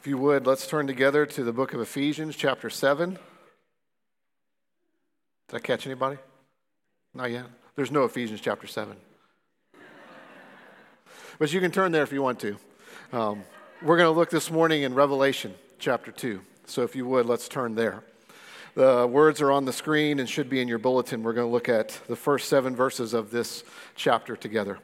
If you would, let's turn together to the book of Ephesians, chapter 7. Did I catch anybody? Not yet. There's no Ephesians chapter 7. but you can turn there if you want to. Um, we're going to look this morning in Revelation chapter 2. So if you would, let's turn there. The words are on the screen and should be in your bulletin. We're going to look at the first seven verses of this chapter together.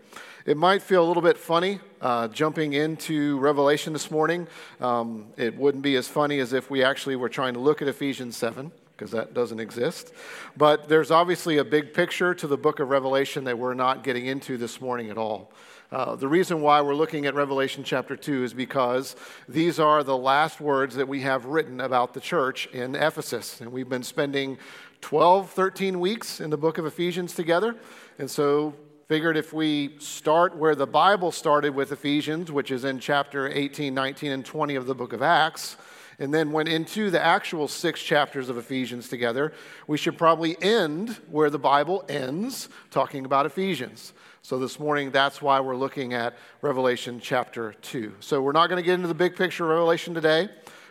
It might feel a little bit funny uh, jumping into Revelation this morning. Um, it wouldn't be as funny as if we actually were trying to look at Ephesians 7 because that doesn't exist. But there's obviously a big picture to the book of Revelation that we're not getting into this morning at all. Uh, the reason why we're looking at Revelation chapter 2 is because these are the last words that we have written about the church in Ephesus. And we've been spending 12, 13 weeks in the book of Ephesians together. And so figured if we start where the Bible started with Ephesians, which is in chapter 18, 19, and 20 of the book of Acts, and then went into the actual six chapters of Ephesians together, we should probably end where the Bible ends, talking about Ephesians. So this morning, that's why we're looking at Revelation chapter 2. So we're not going to get into the big picture of Revelation today.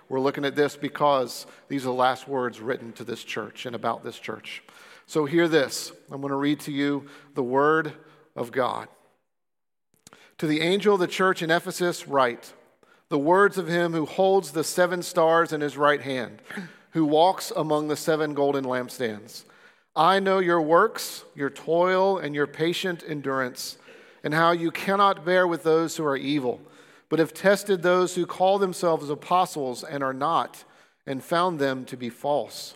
We're looking at this because these are the last words written to this church and about this church. So hear this. I'm going to read to you the word of God. To the angel of the church in Ephesus, write the words of him who holds the seven stars in his right hand, who walks among the seven golden lampstands. I know your works, your toil, and your patient endurance, and how you cannot bear with those who are evil, but have tested those who call themselves apostles and are not, and found them to be false.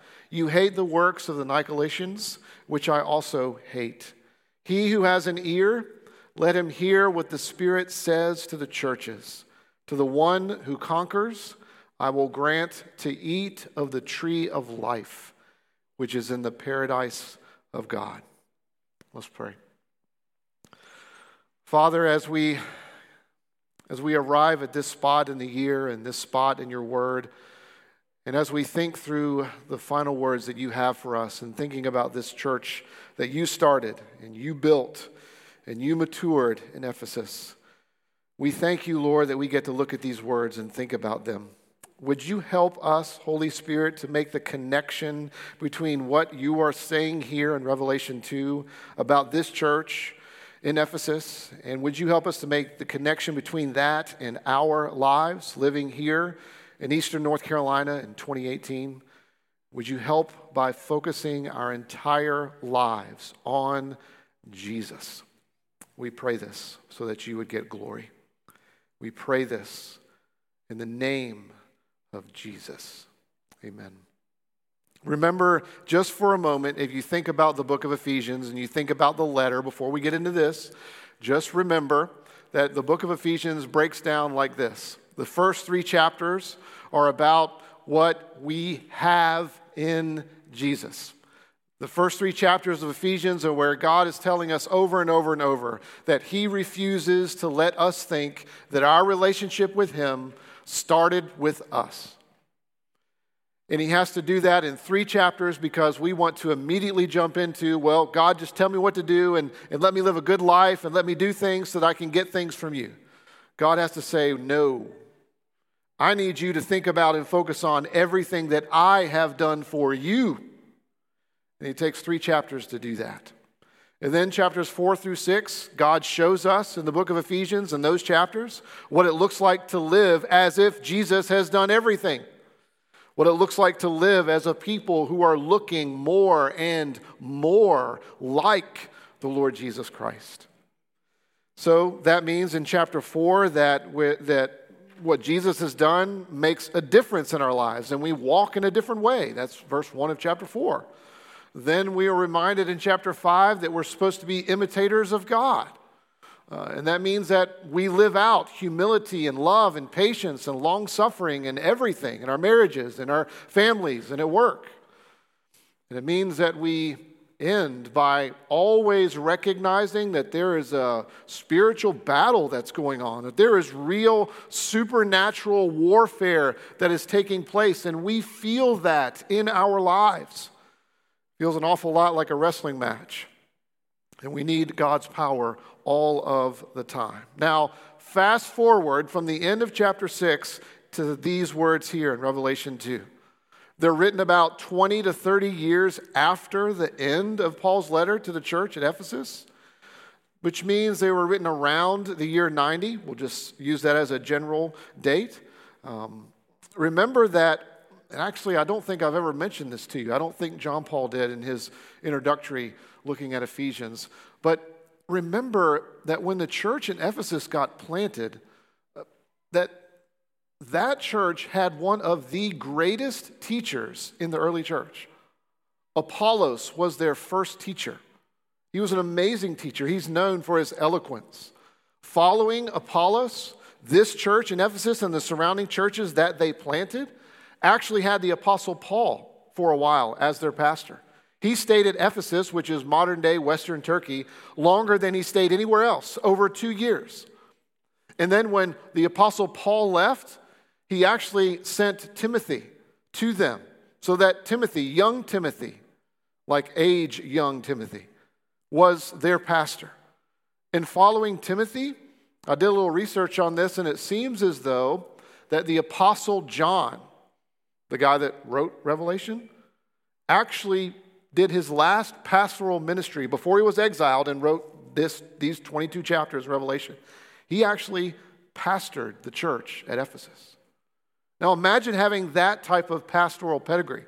you hate the works of the Nicolaitans, which I also hate. He who has an ear, let him hear what the Spirit says to the churches. To the one who conquers, I will grant to eat of the tree of life, which is in the paradise of God. Let's pray. Father, as we as we arrive at this spot in the year and this spot in your word, and as we think through the final words that you have for us and thinking about this church that you started and you built and you matured in Ephesus. We thank you, Lord, that we get to look at these words and think about them. Would you help us, Holy Spirit, to make the connection between what you are saying here in Revelation 2 about this church in Ephesus? And would you help us to make the connection between that and our lives living here in Eastern North Carolina in 2018? Would you help by focusing our entire lives on Jesus? We pray this so that you would get glory. We pray this in the name of Jesus. Amen. Remember, just for a moment, if you think about the book of Ephesians and you think about the letter before we get into this, just remember that the book of Ephesians breaks down like this. The first three chapters are about what we have in Jesus. The first three chapters of Ephesians are where God is telling us over and over and over that He refuses to let us think that our relationship with Him started with us. And He has to do that in three chapters because we want to immediately jump into, well, God, just tell me what to do and, and let me live a good life and let me do things so that I can get things from you. God has to say, no. I need you to think about and focus on everything that I have done for you and he takes three chapters to do that. And then chapters four through six, God shows us in the book of Ephesians and those chapters what it looks like to live as if Jesus has done everything. What it looks like to live as a people who are looking more and more like the Lord Jesus Christ. So that means in chapter four that, that what Jesus has done makes a difference in our lives and we walk in a different way. That's verse one of chapter four. Then we are reminded in chapter 5 that we're supposed to be imitators of God. Uh, and that means that we live out humility and love and patience and long suffering and everything in our marriages, in our families, and at work. And it means that we end by always recognizing that there is a spiritual battle that's going on, that there is real supernatural warfare that is taking place, and we feel that in our lives. Feels an awful lot like a wrestling match. And we need God's power all of the time. Now, fast forward from the end of chapter 6 to these words here in Revelation 2. They're written about 20 to 30 years after the end of Paul's letter to the church at Ephesus, which means they were written around the year 90. We'll just use that as a general date. Um, remember that, and actually, I don't think I've ever mentioned this to you. I don't think John Paul did in his introductory looking at Ephesians. But remember that when the church in Ephesus got planted, uh, that that church had one of the greatest teachers in the early church. Apollos was their first teacher. He was an amazing teacher. He's known for his eloquence. Following Apollos, this church in Ephesus and the surrounding churches that they planted actually had the Apostle Paul for a while as their pastor. He stayed at Ephesus, which is modern day Western Turkey, longer than he stayed anywhere else, over two years. And then when the Apostle Paul left, he actually sent Timothy to them so that Timothy, young Timothy, like age young Timothy, was their pastor. In following Timothy, I did a little research on this, and it seems as though that the Apostle John, the guy that wrote Revelation, actually did his last pastoral ministry before he was exiled and wrote this, these 22 chapters of Revelation. He actually pastored the church at Ephesus. Now imagine having that type of pastoral pedigree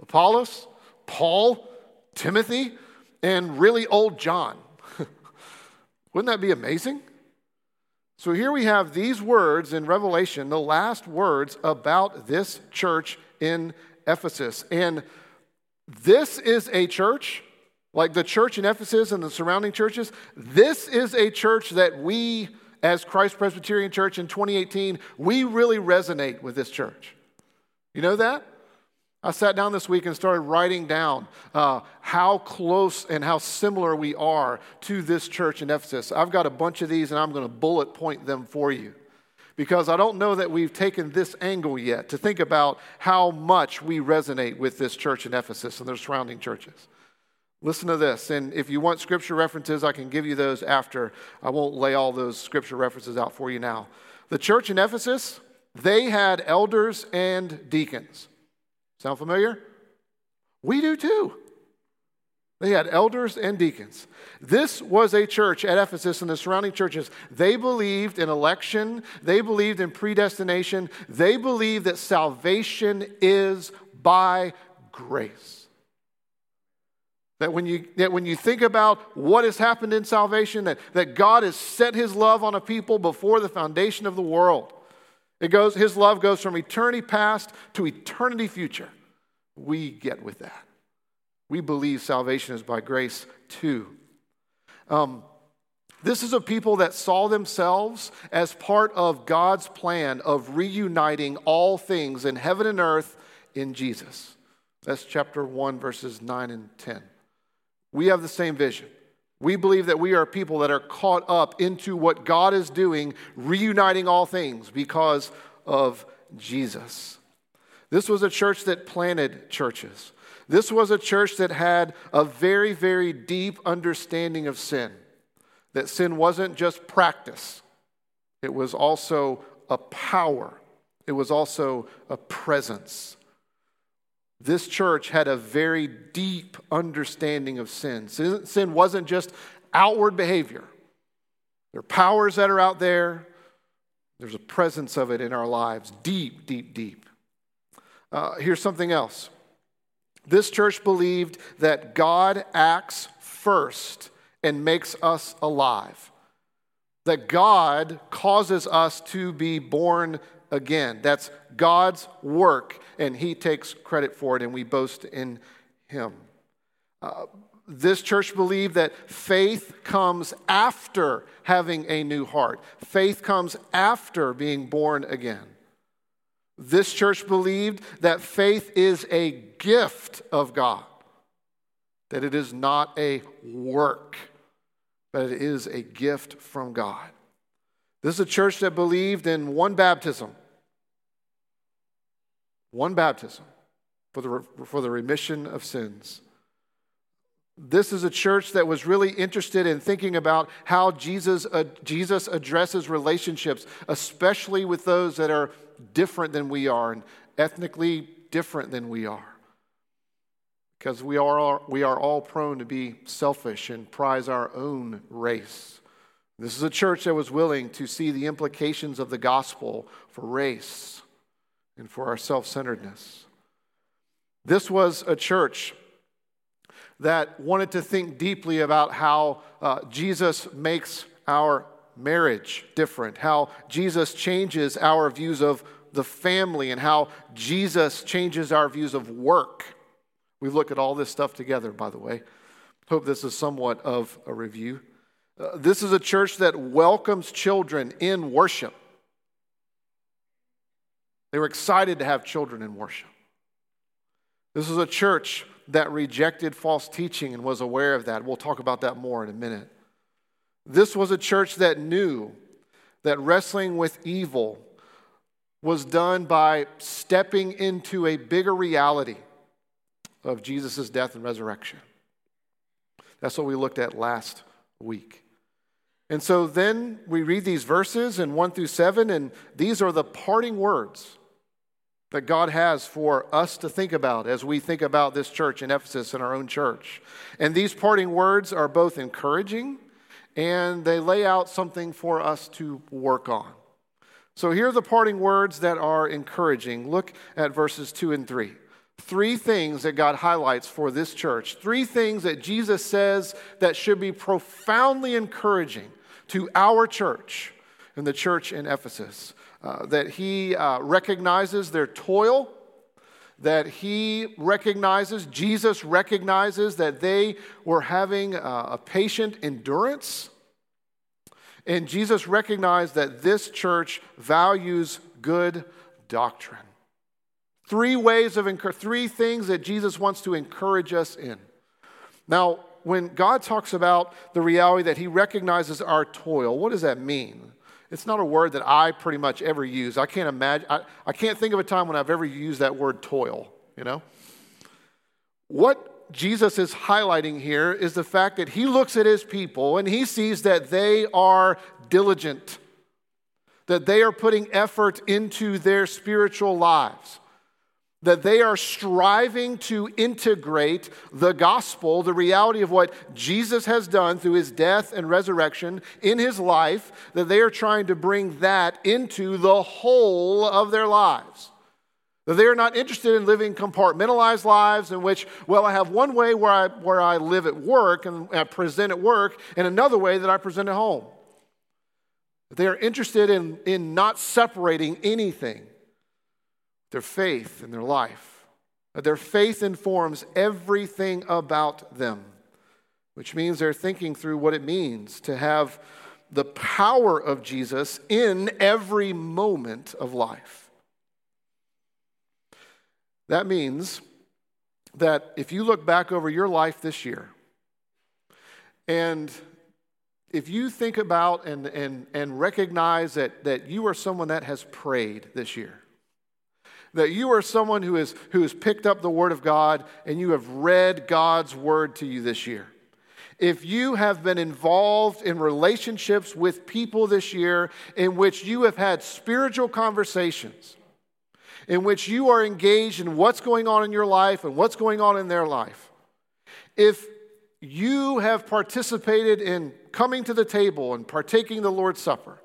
Apollos, Paul, Timothy, and really old John. Wouldn't that be amazing? So here we have these words in Revelation, the last words about this church in Ephesus. And this is a church, like the church in Ephesus and the surrounding churches, this is a church that we, as Christ Presbyterian Church in 2018, we really resonate with this church. You know that? I sat down this week and started writing down uh, how close and how similar we are to this church in Ephesus. I've got a bunch of these and I'm going to bullet point them for you because I don't know that we've taken this angle yet to think about how much we resonate with this church in Ephesus and their surrounding churches. Listen to this, and if you want scripture references, I can give you those after. I won't lay all those scripture references out for you now. The church in Ephesus, they had elders and deacons. Sound familiar? We do too. They had elders and deacons. This was a church at Ephesus and the surrounding churches. They believed in election, they believed in predestination, they believed that salvation is by grace. That when you, that when you think about what has happened in salvation, that, that God has set his love on a people before the foundation of the world. It goes, his love goes from eternity past to eternity future. We get with that. We believe salvation is by grace too. Um, this is a people that saw themselves as part of God's plan of reuniting all things in heaven and earth in Jesus. That's chapter 1, verses 9 and 10. We have the same vision. We believe that we are people that are caught up into what God is doing, reuniting all things because of Jesus. This was a church that planted churches. This was a church that had a very, very deep understanding of sin. That sin wasn't just practice, it was also a power, it was also a presence. This church had a very deep understanding of sin. Sin wasn't just outward behavior. There are powers that are out there. There's a presence of it in our lives, deep, deep, deep. Uh, here's something else this church believed that God acts first and makes us alive, that God causes us to be born again. That's God's work, and He takes credit for it, and we boast in Him. Uh, this church believed that faith comes after having a new heart. Faith comes after being born again. This church believed that faith is a gift of God, that it is not a work, but it is a gift from God. This is a church that believed in one baptism, one baptism for the, for the remission of sins. This is a church that was really interested in thinking about how Jesus, uh, Jesus addresses relationships, especially with those that are different than we are and ethnically different than we are. Because we are, we are all prone to be selfish and prize our own race. This is a church that was willing to see the implications of the gospel for race and for our self centeredness. This was a church that wanted to think deeply about how uh, Jesus makes our marriage different, how Jesus changes our views of the family, and how Jesus changes our views of work. We look at all this stuff together, by the way. Hope this is somewhat of a review. Uh, this is a church that welcomes children in worship. They were excited to have children in worship. This was a church that rejected false teaching and was aware of that. We'll talk about that more in a minute. This was a church that knew that wrestling with evil was done by stepping into a bigger reality of Jesus' death and resurrection. That's what we looked at last week. And so then we read these verses in 1 through 7, and these are the parting words that God has for us to think about as we think about this church in Ephesus and our own church. And these parting words are both encouraging and they lay out something for us to work on. So here are the parting words that are encouraging. Look at verses 2 and 3. Three things that God highlights for this church. Three things that Jesus says that should be profoundly encouraging to our church and the church in Ephesus. Uh, that he uh, recognizes their toil, that he recognizes, Jesus recognizes that they were having uh, a patient endurance. And Jesus recognized that this church values good doctrine. Three ways of three things that Jesus wants to encourage us in. Now, when God talks about the reality that he recognizes our toil, what does that mean? It's not a word that I pretty much ever use. I can't imagine, I, I can't think of a time when I've ever used that word toil, you know? What Jesus is highlighting here is the fact that he looks at his people and he sees that they are diligent, that they are putting effort into their spiritual lives that they are striving to integrate the gospel, the reality of what Jesus has done through his death and resurrection in his life, that they are trying to bring that into the whole of their lives. That they are not interested in living compartmentalized lives in which, well, I have one way where I, where I live at work and I present at work, and another way that I present at home. They are interested in, in not separating anything their faith and their life. Uh, their faith informs everything about them, which means they're thinking through what it means to have the power of Jesus in every moment of life. That means that if you look back over your life this year, and if you think about and, and, and recognize that, that you are someone that has prayed this year, that you are someone who, is, who has picked up the Word of God and you have read God's Word to you this year. If you have been involved in relationships with people this year in which you have had spiritual conversations, in which you are engaged in what's going on in your life and what's going on in their life, if you have participated in coming to the table and partaking the Lord's Supper,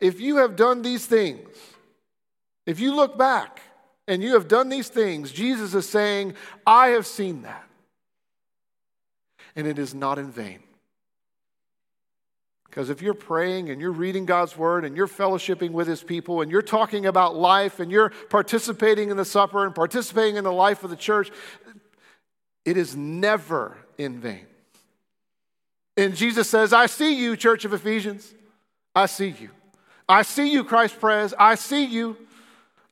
if you have done these things, if you look back and you have done these things, Jesus is saying, I have seen that. And it is not in vain. Because if you're praying and you're reading God's word and you're fellowshipping with his people and you're talking about life and you're participating in the supper and participating in the life of the church, it is never in vain. And Jesus says, I see you, Church of Ephesians. I see you. I see you, Christ Pres. I see you.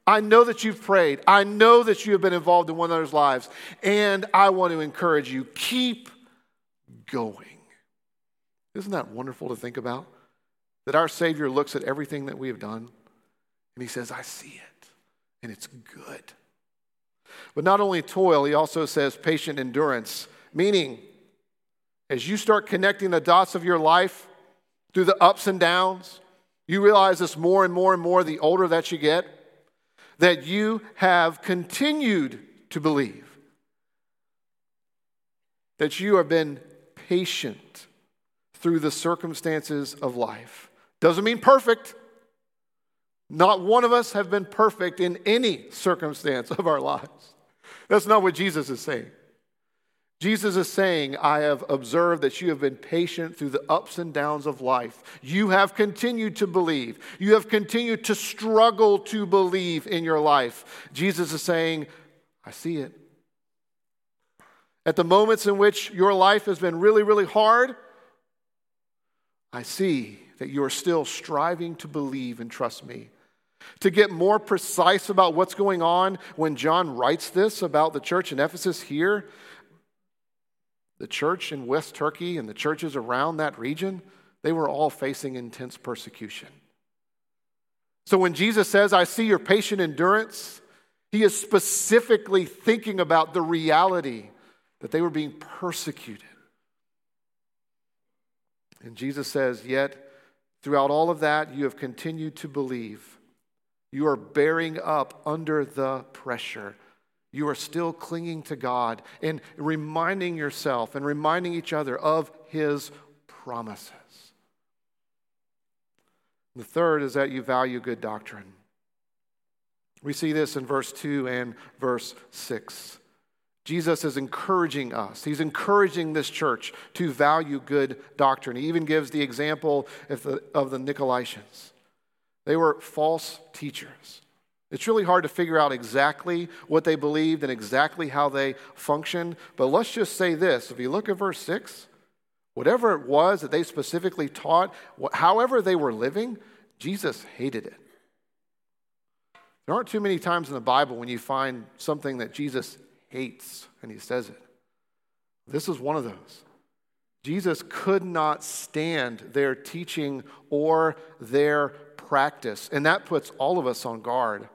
I know that you've prayed. I know that you have been involved in one another's lives. And I want to encourage you keep going. Isn't that wonderful to think about? That our Savior looks at everything that we have done and he says, I see it, and it's good. But not only toil, he also says patient endurance, meaning as you start connecting the dots of your life through the ups and downs, you realize this more and more and more the older that you get, that you have continued to believe, that you have been patient through the circumstances of life. Doesn't mean perfect. Not one of us have been perfect in any circumstance of our lives. That's not what Jesus is saying. Jesus is saying, I have observed that you have been patient through the ups and downs of life. You have continued to believe. You have continued to struggle to believe in your life. Jesus is saying, I see it. At the moments in which your life has been really, really hard, I see that you are still striving to believe and trust me. To get more precise about what's going on when John writes this about the church in Ephesus here, the church in West Turkey and the churches around that region, they were all facing intense persecution. So when Jesus says, I see your patient endurance, he is specifically thinking about the reality that they were being persecuted. And Jesus says, Yet throughout all of that, you have continued to believe. You are bearing up under the pressure. You are still clinging to God and reminding yourself and reminding each other of His promises. The third is that you value good doctrine. We see this in verse 2 and verse 6. Jesus is encouraging us. He's encouraging this church to value good doctrine. He even gives the example of the, of the Nicolaitans. They were false teachers. It's really hard to figure out exactly what they believed and exactly how they functioned. But let's just say this if you look at verse 6, whatever it was that they specifically taught, however they were living, Jesus hated it. There aren't too many times in the Bible when you find something that Jesus hates, and he says it. This is one of those. Jesus could not stand their teaching or their practice. And that puts all of us on guard,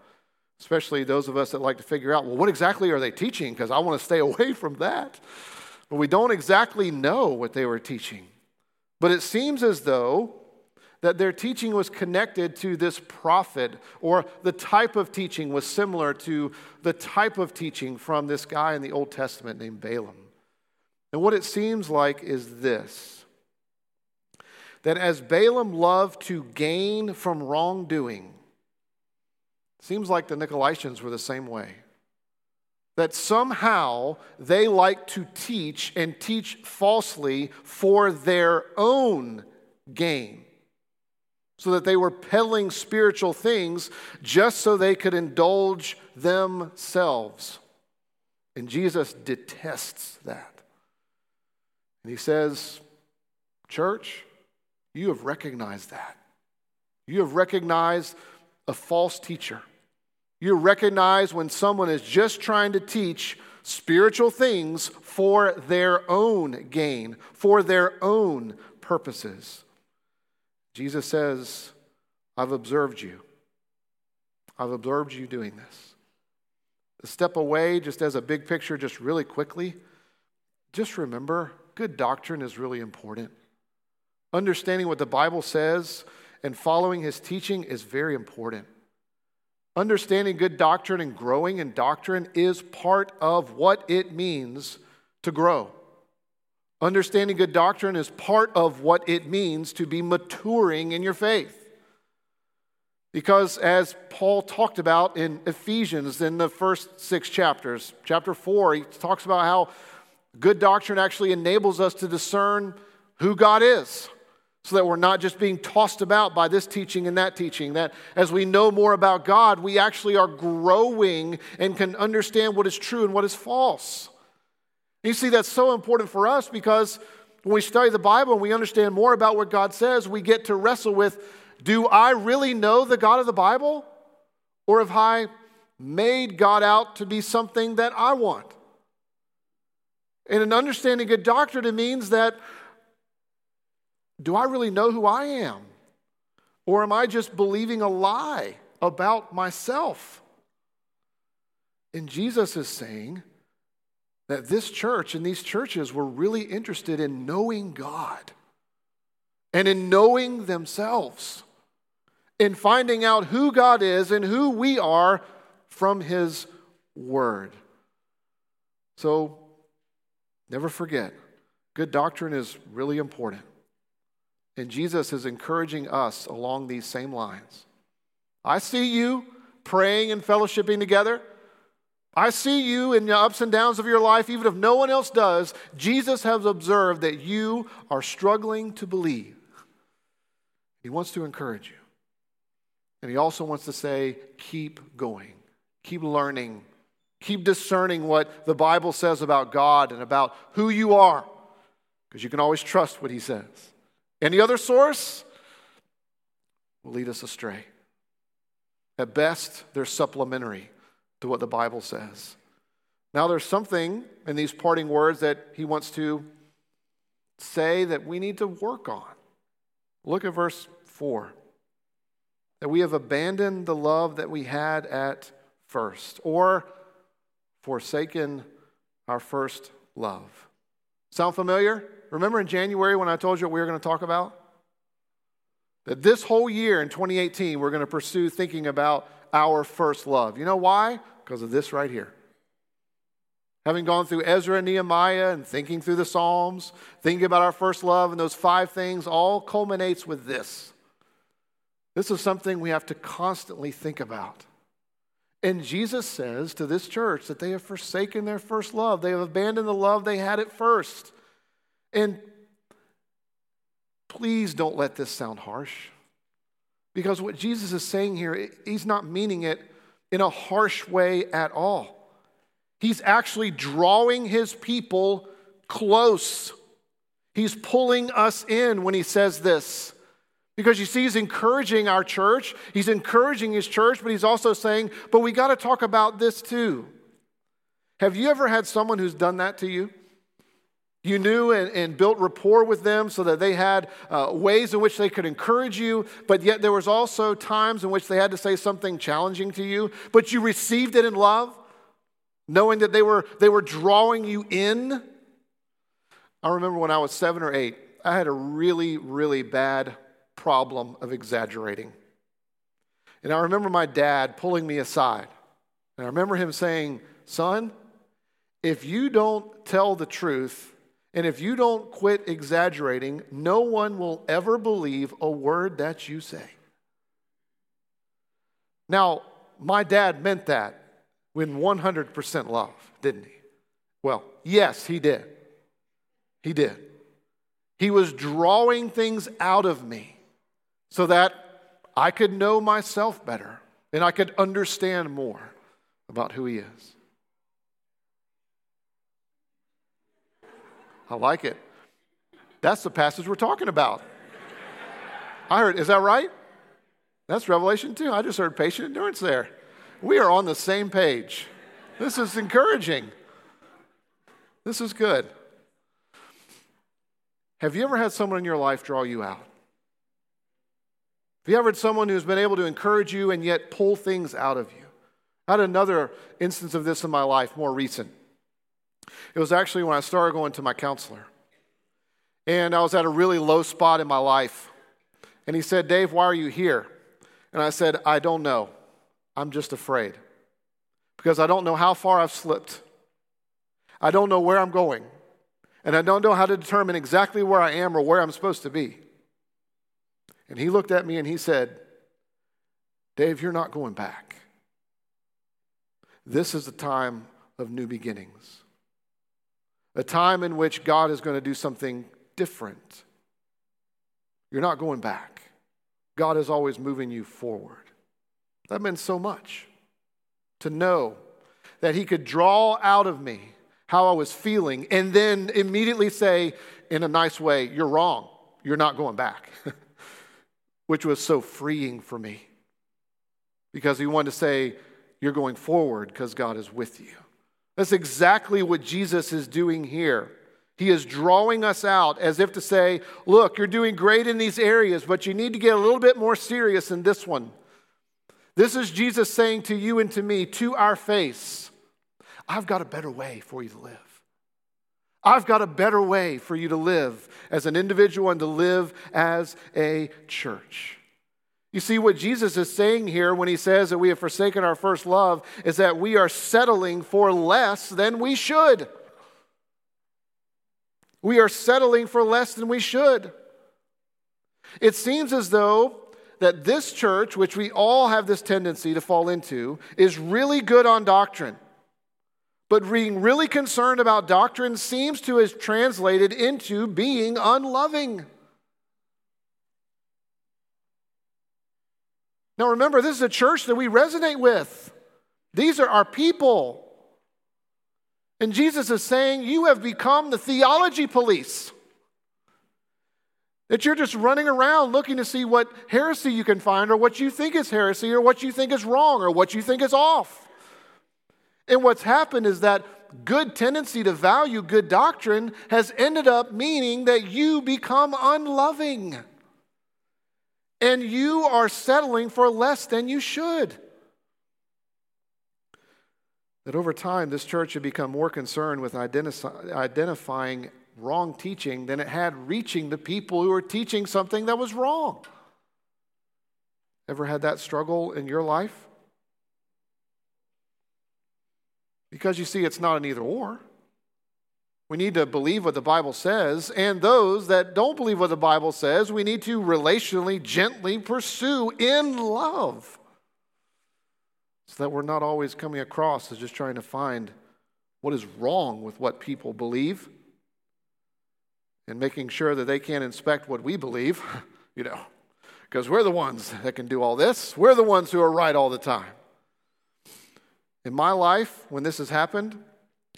especially those of us that like to figure out, well, what exactly are they teaching? Because I want to stay away from that. But we don't exactly know what they were teaching. But it seems as though that their teaching was connected to this prophet, or the type of teaching was similar to the type of teaching from this guy in the Old Testament named Balaam. And what it seems like is this that as Balaam loved to gain from wrongdoing, seems like the Nicolaitans were the same way. That somehow they like to teach and teach falsely for their own gain. So that they were peddling spiritual things just so they could indulge themselves. And Jesus detests that. And he says, Church, you have recognized that. You have recognized a false teacher. You recognize when someone is just trying to teach spiritual things for their own gain, for their own purposes. Jesus says, I've observed you. I've observed you doing this. Step away, just as a big picture, just really quickly, just remember good doctrine is really important. Understanding what the Bible says and following his teaching is very important. Understanding good doctrine and growing in doctrine is part of what it means to grow. Understanding good doctrine is part of what it means to be maturing in your faith. Because as Paul talked about in Ephesians in the first six chapters, chapter four, he talks about how good doctrine actually enables us to discern who God is so that we're not just being tossed about by this teaching and that teaching. That as we know more about God, we actually are growing and can understand what is true and what is false. You see, that's so important for us because when we study the Bible and we understand more about what God says, we get to wrestle with do I really know the God of the Bible? Or have I made God out to be something that I want? And an understanding good doctrine it means that do I really know who I am? Or am I just believing a lie about myself? And Jesus is saying that this church and these churches were really interested in knowing God and in knowing themselves, in finding out who God is and who we are from His Word. So never forget, good doctrine is really important. And Jesus is encouraging us along these same lines. I see you praying and fellowshipping together. I see you in the ups and downs of your life, even if no one else does. Jesus has observed that you are struggling to believe. He wants to encourage you. And he also wants to say, keep going, keep learning, keep discerning what the Bible says about God and about who you are, because you can always trust what he says. Any other source will lead us astray. At best, they're supplementary to what the Bible says. Now, there's something in these parting words that he wants to say that we need to work on. Look at verse 4 that we have abandoned the love that we had at first, or forsaken our first love. Sound familiar? Remember in January when I told you what we were going to talk about? That this whole year in 2018, we're going to pursue thinking about our first love. You know why? because of this right here. Having gone through Ezra and Nehemiah and thinking through the Psalms, thinking about our first love and those five things, all culminates with this. This is something we have to constantly think about. And Jesus says to this church that they have forsaken their first love. They have abandoned the love they had at first. And please don't let this sound harsh. Because what Jesus is saying here, he's not meaning it in a harsh way at all. He's actually drawing his people close. He's pulling us in when he says this. Because you see, he's encouraging our church, he's encouraging his church, but he's also saying, but we got to talk about this too. Have you ever had someone who's done that to you? You knew and, and, built rapport with them so that they had uh, ways in which they could encourage you, but yet there was also times in which they had to say something challenging to you, but you received it in love, knowing that they were, they were drawing you in. I remember when I was seven or eight, I had a really, really bad problem of exaggerating. And I remember my dad pulling me aside. And I remember him saying, Son, if you don't tell the truth, and if you don't quit exaggerating, no one will ever believe a word that you say. Now, my dad meant that with 100% love, didn't he? Well, yes, he did. He did. He was drawing things out of me so that I could know myself better and I could understand more about who he is. I like it. That's the passage we're talking about. I heard, is that right? That's Revelation 2. I just heard patient endurance there. We are on the same page. This is encouraging. This is good. Have you ever had someone in your life draw you out? Have you ever had someone who's been able to encourage you and yet pull things out of you? I had another instance of this in my life, more recent. It was actually when I started going to my counselor. And I was at a really low spot in my life. And he said, Dave, why are you here? And I said, I don't know. I'm just afraid. Because I don't know how far I've slipped. I don't know where I'm going. And I don't know how to determine exactly where I am or where I'm supposed to be. And he looked at me and he said, Dave, you're not going back. This is a time of new beginnings a time in which God is going to do something different. You're not going back. God is always moving you forward. That meant so much to know that He could draw out of me how I was feeling, and then immediately say, in a nice way, You're wrong. You're not going back. Which was so freeing for me because he wanted to say, You're going forward because God is with you. That's exactly what Jesus is doing here. He is drawing us out as if to say, Look, you're doing great in these areas, but you need to get a little bit more serious in this one. This is Jesus saying to you and to me, to our face, I've got a better way for you to live. I've got a better way for you to live as an individual and to live as a church. You see, what Jesus is saying here when he says that we have forsaken our first love is that we are settling for less than we should. We are settling for less than we should. It seems as though that this church, which we all have this tendency to fall into, is really good on doctrine. But being really concerned about doctrine seems to have translated into being unloving. Now remember, this is a church that we resonate with. These are our people. And Jesus is saying, You have become the theology police. That you're just running around looking to see what heresy you can find, or what you think is heresy, or what you think is wrong, or what you think is off. And what's happened is that good tendency to value good doctrine has ended up meaning that you become unloving. And you are settling for less than you should that over time this church had become more concerned with identify, identifying wrong teaching than it had reaching the people who were teaching something that was wrong. Ever had that struggle in your life? Because you see, it's not an either or. We need to believe what the Bible says, and those that don't believe what the Bible says, we need to relationally, gently pursue in love so that we're not always coming across as just trying to find what is wrong with what people believe and making sure that they can't inspect what we believe, you know, because we're the ones that can do all this. We're the ones who are right all the time. In my life, when this has happened,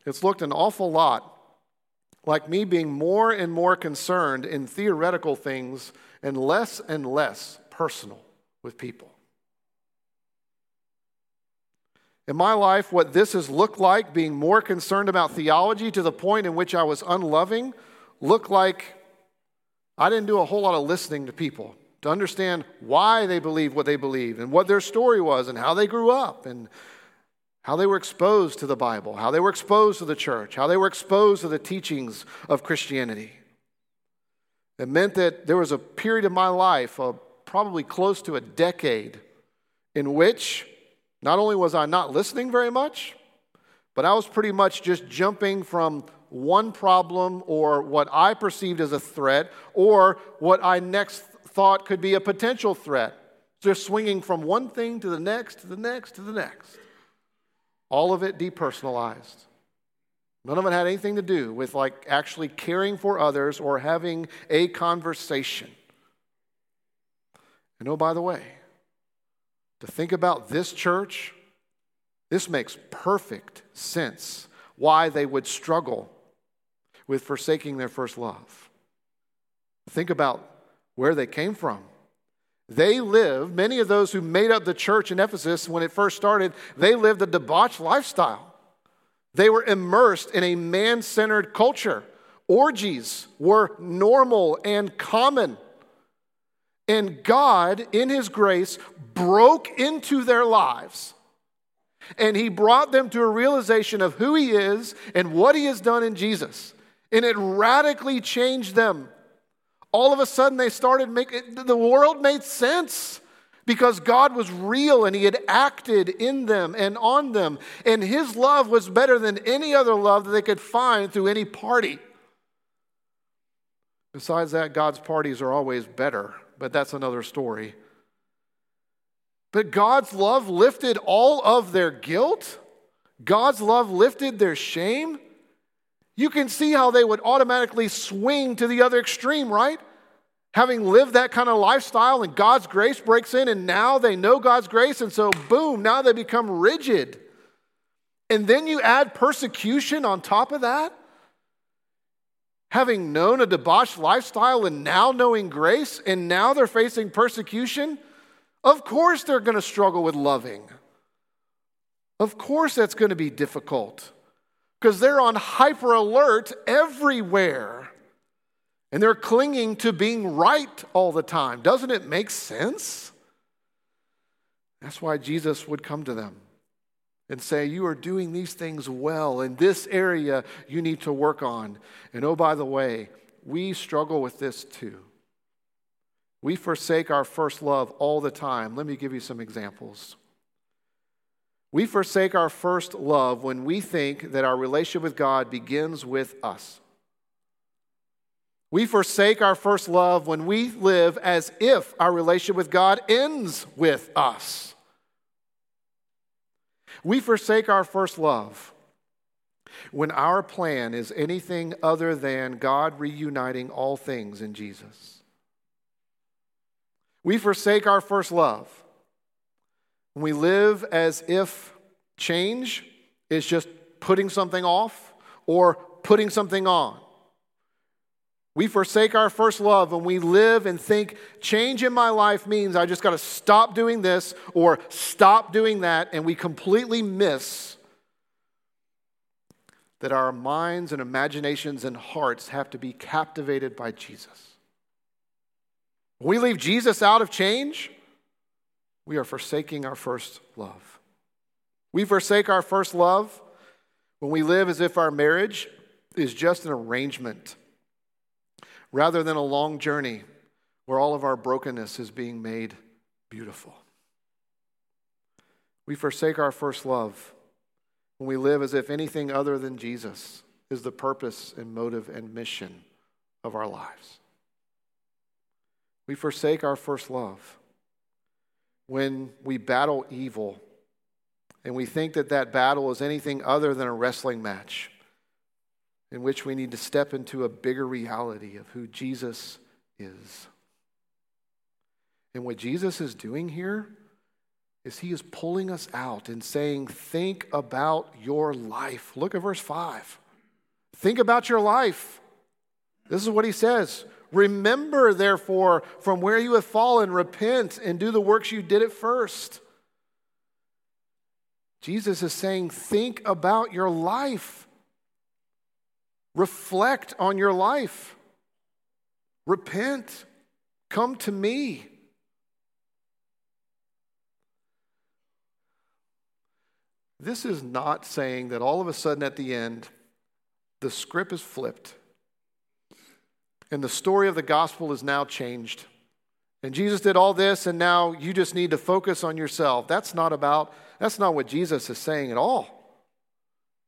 it's looked an awful lot like me being more and more concerned in theoretical things and less and less personal with people. In my life, what this has looked like, being more concerned about theology to the point in which I was unloving, looked like I didn't do a whole lot of listening to people to understand why they believe what they believe and what their story was and how they grew up and how they were exposed to the Bible, how they were exposed to the church, how they were exposed to the teachings of Christianity. It meant that there was a period of my life, uh, probably close to a decade, in which not only was I not listening very much, but I was pretty much just jumping from one problem or what I perceived as a threat or what I next thought could be a potential threat. Just swinging from one thing to the next, to the next, to the next. All of it depersonalized. None of it had anything to do with like actually caring for others or having a conversation. And oh, by the way, to think about this church, this makes perfect sense why they would struggle with forsaking their first love. Think about where they came from. They lived, many of those who made up the church in Ephesus when it first started, they lived a debauched lifestyle. They were immersed in a man centered culture. Orgies were normal and common. And God, in His grace, broke into their lives. And He brought them to a realization of who He is and what He has done in Jesus. And it radically changed them. All of a sudden, they started making the world made sense because God was real and He had acted in them and on them. And His love was better than any other love that they could find through any party. Besides that, God's parties are always better but that's another story. But God's love lifted all of their guilt. God's love lifted their shame. You can see how they would automatically swing to the other extreme, right? Having lived that kind of lifestyle and God's grace breaks in, and now they know God's grace, and so boom, now they become rigid. And then you add persecution on top of that? Having known a debauched lifestyle and now knowing grace, and now they're facing persecution? Of course they're going to struggle with loving. Of course that's going to be difficult because they're on hyper alert everywhere. And they're clinging to being right all the time. Doesn't it make sense? That's why Jesus would come to them and say, You are doing these things well. In this area, you need to work on. And oh, by the way, we struggle with this too. We forsake our first love all the time. Let me give you some examples. We forsake our first love when we think that our relationship with God begins with us. We forsake our first love when we live as if our relationship with God ends with us. We forsake our first love when our plan is anything other than God reuniting all things in Jesus. We forsake our first love when we live as if change is just putting something off or putting something on. We forsake our first love and we live and think change in my life means I just got to stop doing this or stop doing that, and we completely miss that our minds and imaginations and hearts have to be captivated by Jesus. When we leave Jesus out of change, we are forsaking our first love. We forsake our first love when we live as if our marriage is just an arrangement rather than a long journey where all of our brokenness is being made beautiful. We forsake our first love when we live as if anything other than Jesus is the purpose and motive and mission of our lives. We forsake our first love when we battle evil and we think that that battle is anything other than a wrestling match in which we need to step into a bigger reality of who Jesus is. And what Jesus is doing here is he is pulling us out and saying, Think about your life. Look at verse 5. Think about your life. This is what he says. Remember, therefore, from where you have fallen, repent and do the works you did at first. Jesus is saying, Think about your life. Reflect on your life. Repent. Come to me. This is not saying that all of a sudden at the end, the script is flipped and the story of the gospel is now changed. And Jesus did all this, and now you just need to focus on yourself. That's not about, that's not what Jesus is saying at all.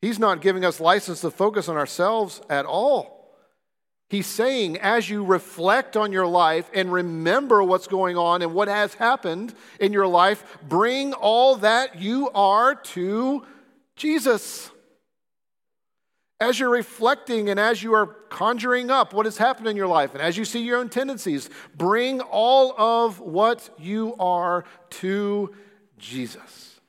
He's not giving us license to focus on ourselves at all. He's saying, as you reflect on your life and remember what's going on and what has happened in your life, bring all that you are to Jesus. As you're reflecting and as you are conjuring up what has happened in your life, and as you see your own tendencies, bring all of what you are to Jesus.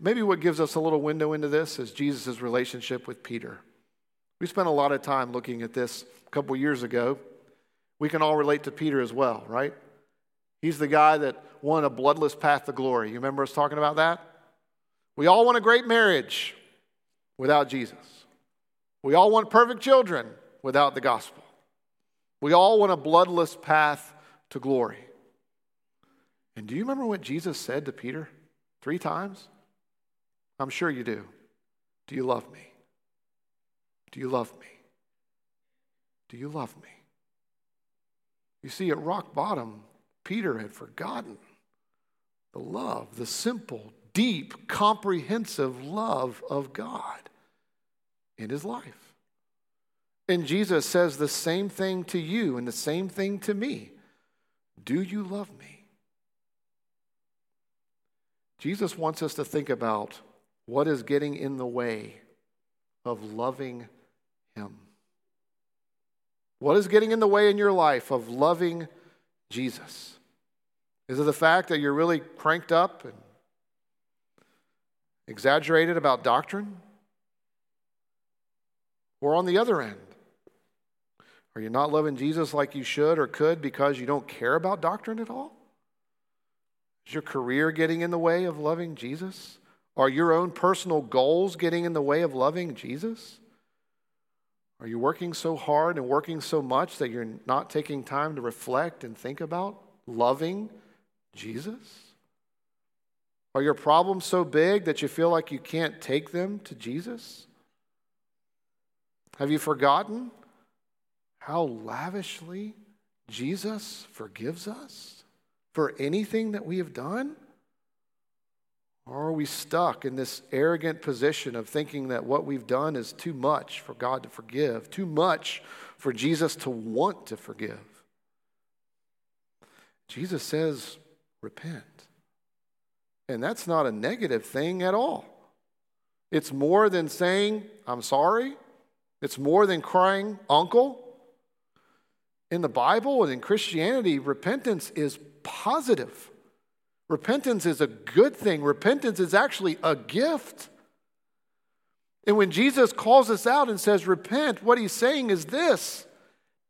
Maybe what gives us a little window into this is Jesus' relationship with Peter. We spent a lot of time looking at this a couple years ago. We can all relate to Peter as well, right? He's the guy that won a bloodless path to glory. You remember us talking about that? We all want a great marriage without Jesus. We all want perfect children without the gospel. We all want a bloodless path to glory. And do you remember what Jesus said to Peter three times? I'm sure you do. Do you love me? Do you love me? Do you love me? You see, at rock bottom, Peter had forgotten the love, the simple, deep, comprehensive love of God in his life. And Jesus says the same thing to you and the same thing to me. Do you love me? Jesus wants us to think about what is getting in the way of loving Him? What is getting in the way in your life of loving Jesus? Is it the fact that you're really cranked up and Exaggerated about doctrine? Or on the other end, are you not loving Jesus like you should or could because you don't care about doctrine at all? Is your career getting in the way of loving Jesus? Are your own personal goals getting in the way of loving Jesus? Are you working so hard and working so much that you're not taking time to reflect and think about loving Jesus? Are your problems so big that you feel like you can't take them to Jesus? Have you forgotten how lavishly Jesus forgives us for anything that we have done? Or are we stuck in this arrogant position of thinking that what we've done is too much for God to forgive, too much for Jesus to want to forgive? Jesus says, repent. And that's not a negative thing at all. It's more than saying, I'm sorry. It's more than crying, uncle. In the Bible and in Christianity, repentance is positive. Repentance is a good thing. Repentance is actually a gift. And when Jesus calls us out and says, Repent, what he's saying is this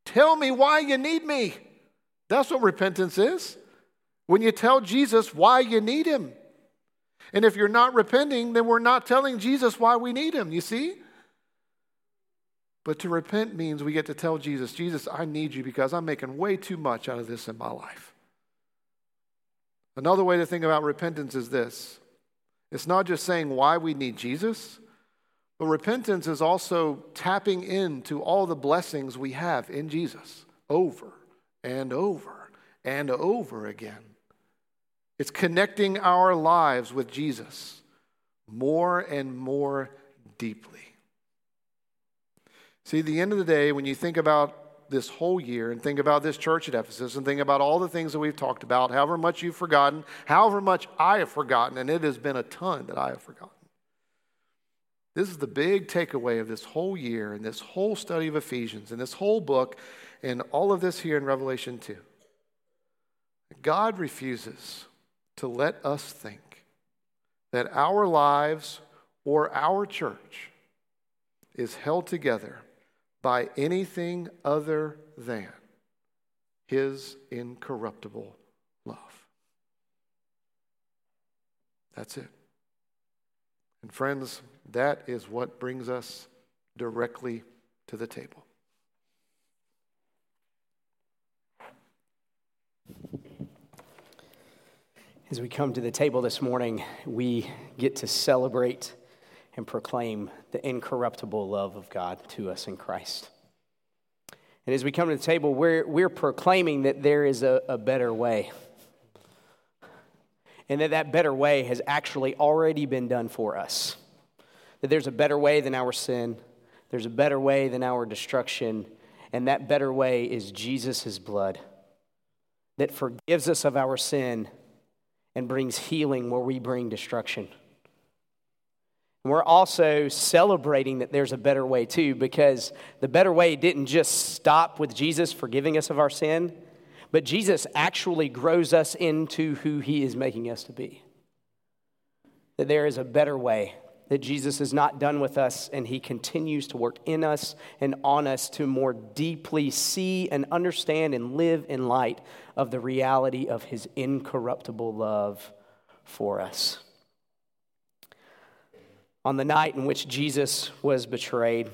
Tell me why you need me. That's what repentance is. When you tell Jesus why you need him. And if you're not repenting, then we're not telling Jesus why we need him, you see? But to repent means we get to tell Jesus, Jesus, I need you because I'm making way too much out of this in my life. Another way to think about repentance is this it's not just saying why we need Jesus, but repentance is also tapping into all the blessings we have in Jesus over and over and over again. It's connecting our lives with Jesus more and more deeply. See, the end of the day, when you think about this whole year and think about this church at Ephesus and think about all the things that we've talked about, however much you've forgotten, however much I have forgotten, and it has been a ton that I have forgotten. This is the big takeaway of this whole year and this whole study of Ephesians and this whole book and all of this here in Revelation 2. God refuses to let us think that our lives or our church is held together by anything other than his incorruptible love. That's it. And friends, that is what brings us directly to the table. As we come to the table this morning, we get to celebrate and proclaim the incorruptible love of God to us in Christ. And as we come to the table, we're, we're proclaiming that there is a, a better way. And that that better way has actually already been done for us. That there's a better way than our sin, there's a better way than our destruction, and that better way is Jesus' blood that forgives us of our sin and brings healing where we bring destruction. We're also celebrating that there's a better way too, because the better way didn't just stop with Jesus forgiving us of our sin, but Jesus actually grows us into who he is making us to be. That there is a better way, that Jesus is not done with us and he continues to work in us and on us to more deeply see and understand and live in light of the reality of his incorruptible love for us. On the night in which Jesus was betrayed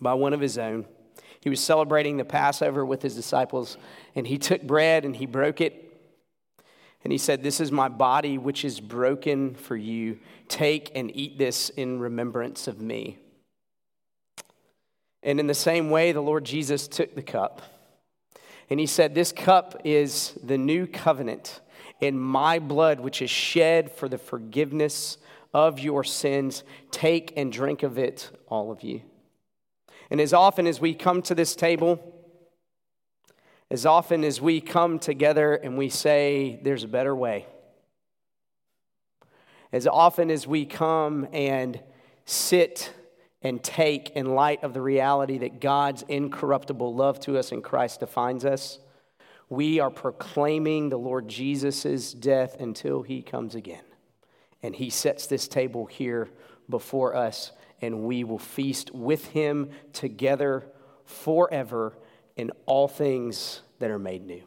by one of his own, he was celebrating the Passover with his disciples, and he took bread and he broke it. And he said, This is my body, which is broken for you. Take and eat this in remembrance of me. And in the same way, the Lord Jesus took the cup. And he said, This cup is the new covenant in my blood, which is shed for the forgiveness of your sins. Take and drink of it, all of you. And as often as we come to this table, as often as we come together and we say, There's a better way, as often as we come and sit and take in light of the reality that God's incorruptible love to us in Christ defines us, we are proclaiming the Lord Jesus' death until he comes again. And he sets this table here before us, and we will feast with him together forever in all things that are made new.